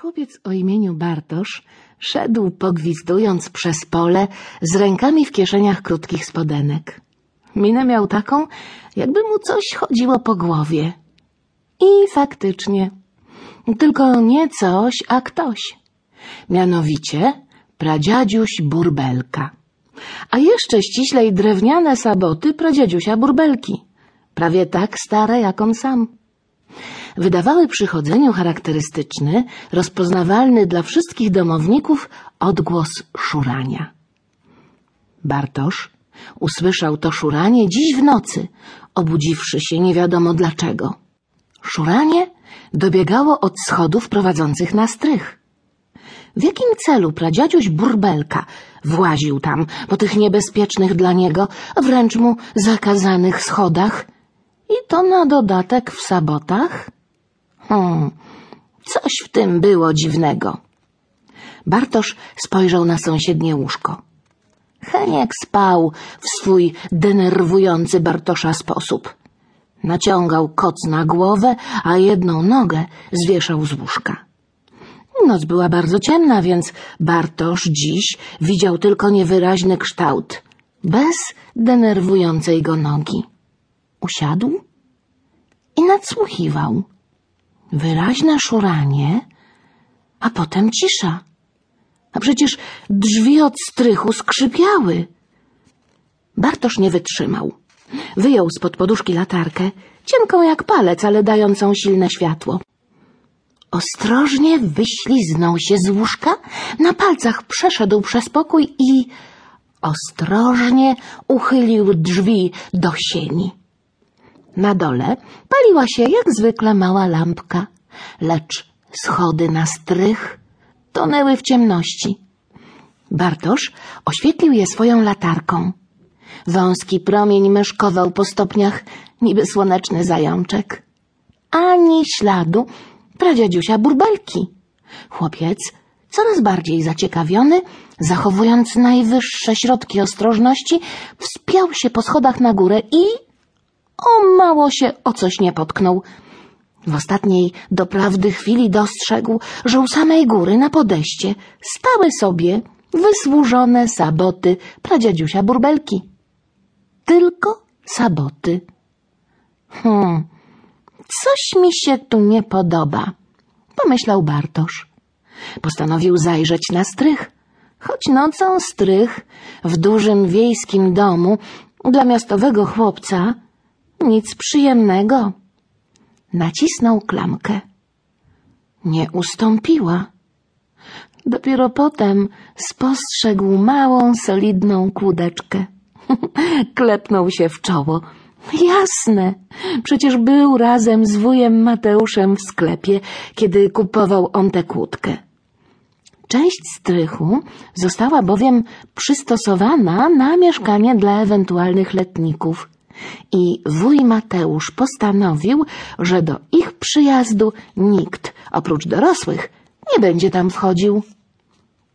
Chłopiec o imieniu Bartosz szedł pogwizdując przez pole z rękami w kieszeniach krótkich spodenek. Minę miał taką, jakby mu coś chodziło po głowie. I faktycznie, tylko nie coś, a ktoś. Mianowicie pradziadziuś Burbelka. A jeszcze ściślej drewniane saboty pradziadziusia Burbelki. Prawie tak stare jak on sam wydawały przy chodzeniu charakterystyczny, rozpoznawalny dla wszystkich domowników odgłos szurania. Bartosz usłyszał to szuranie dziś w nocy, obudziwszy się nie wiadomo dlaczego. Szuranie dobiegało od schodów prowadzących na strych. W jakim celu pradziadziuś Burbelka właził tam po tych niebezpiecznych dla niego, wręcz mu zakazanych schodach i to na dodatek w sabotach? Hmm, coś w tym było dziwnego. Bartosz spojrzał na sąsiednie łóżko. Heniek spał w swój denerwujący Bartosza sposób. Naciągał koc na głowę, a jedną nogę zwieszał z łóżka. Noc była bardzo ciemna, więc Bartosz dziś widział tylko niewyraźny kształt, bez denerwującej go nogi. Usiadł i nadsłuchiwał. Wyraźne szuranie, a potem cisza. A przecież drzwi od strychu skrzypiały. Bartosz nie wytrzymał. Wyjął spod poduszki latarkę, cienką jak palec, ale dającą silne światło. Ostrożnie wyśliznął się z łóżka, na palcach przeszedł przez pokój i ostrożnie uchylił drzwi do sieni. Na dole paliła się jak zwykle mała lampka, lecz schody na strych tonęły w ciemności. Bartosz oświetlił je swoją latarką. Wąski promień myszkował po stopniach, niby słoneczny zajączek. Ani śladu pradziadziusia burbelki. Chłopiec, coraz bardziej zaciekawiony, zachowując najwyższe środki ostrożności, wspiął się po schodach na górę i o mało się o coś nie potknął. W ostatniej doprawdy chwili dostrzegł, że u samej góry na podejście stały sobie wysłużone saboty pradziadziusia burbelki. Tylko saboty. Hmm, coś mi się tu nie podoba, pomyślał Bartosz. Postanowił zajrzeć na strych, choć nocą strych w dużym wiejskim domu dla miastowego chłopca nic przyjemnego. Nacisnął klamkę. Nie ustąpiła. Dopiero potem spostrzegł małą, solidną kłódeczkę. Klepnął się w czoło. Jasne, przecież był razem z wujem Mateuszem w sklepie, kiedy kupował on tę kłódkę. Część strychu została bowiem przystosowana na mieszkanie dla ewentualnych letników i wuj Mateusz postanowił, że do ich przyjazdu nikt, oprócz dorosłych, nie będzie tam wchodził.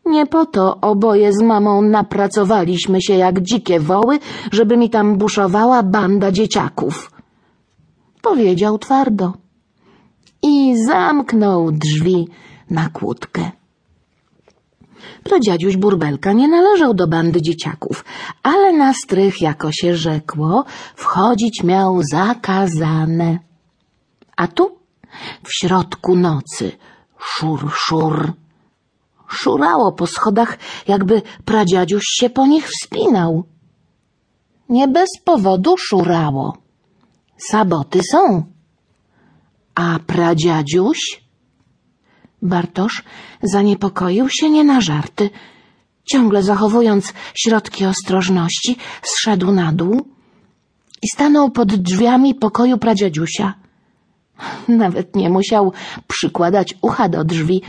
Nie po to oboje z mamą napracowaliśmy się jak dzikie woły, żeby mi tam buszowała banda dzieciaków. Powiedział twardo i zamknął drzwi na kłódkę. Pradziadziuś Burbelka nie należał do bandy dzieciaków, ale na strych, jako się rzekło, wchodzić miał zakazane. A tu, w środku nocy, szur, szur. Szurało po schodach, jakby pradziadziuś się po nich wspinał. Nie bez powodu szurało. Saboty są. A pradziadziuś Bartosz zaniepokoił się nie na żarty. Ciągle zachowując środki ostrożności, zszedł na dół i stanął pod drzwiami pokoju pradziadziusia. Nawet nie musiał przykładać ucha do drzwi,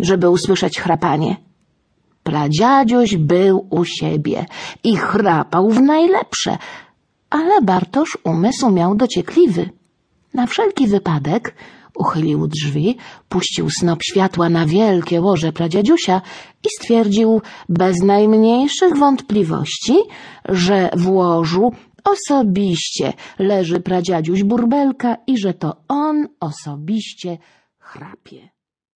żeby usłyszeć chrapanie. Pradziadziuś był u siebie i chrapał w najlepsze, ale Bartosz umysł miał dociekliwy. Na wszelki wypadek Uchylił drzwi, puścił snop światła na wielkie łoże pradziadziusia i stwierdził bez najmniejszych wątpliwości, że w łożu osobiście leży pradziadziuś Burbelka i że to on osobiście chrapie.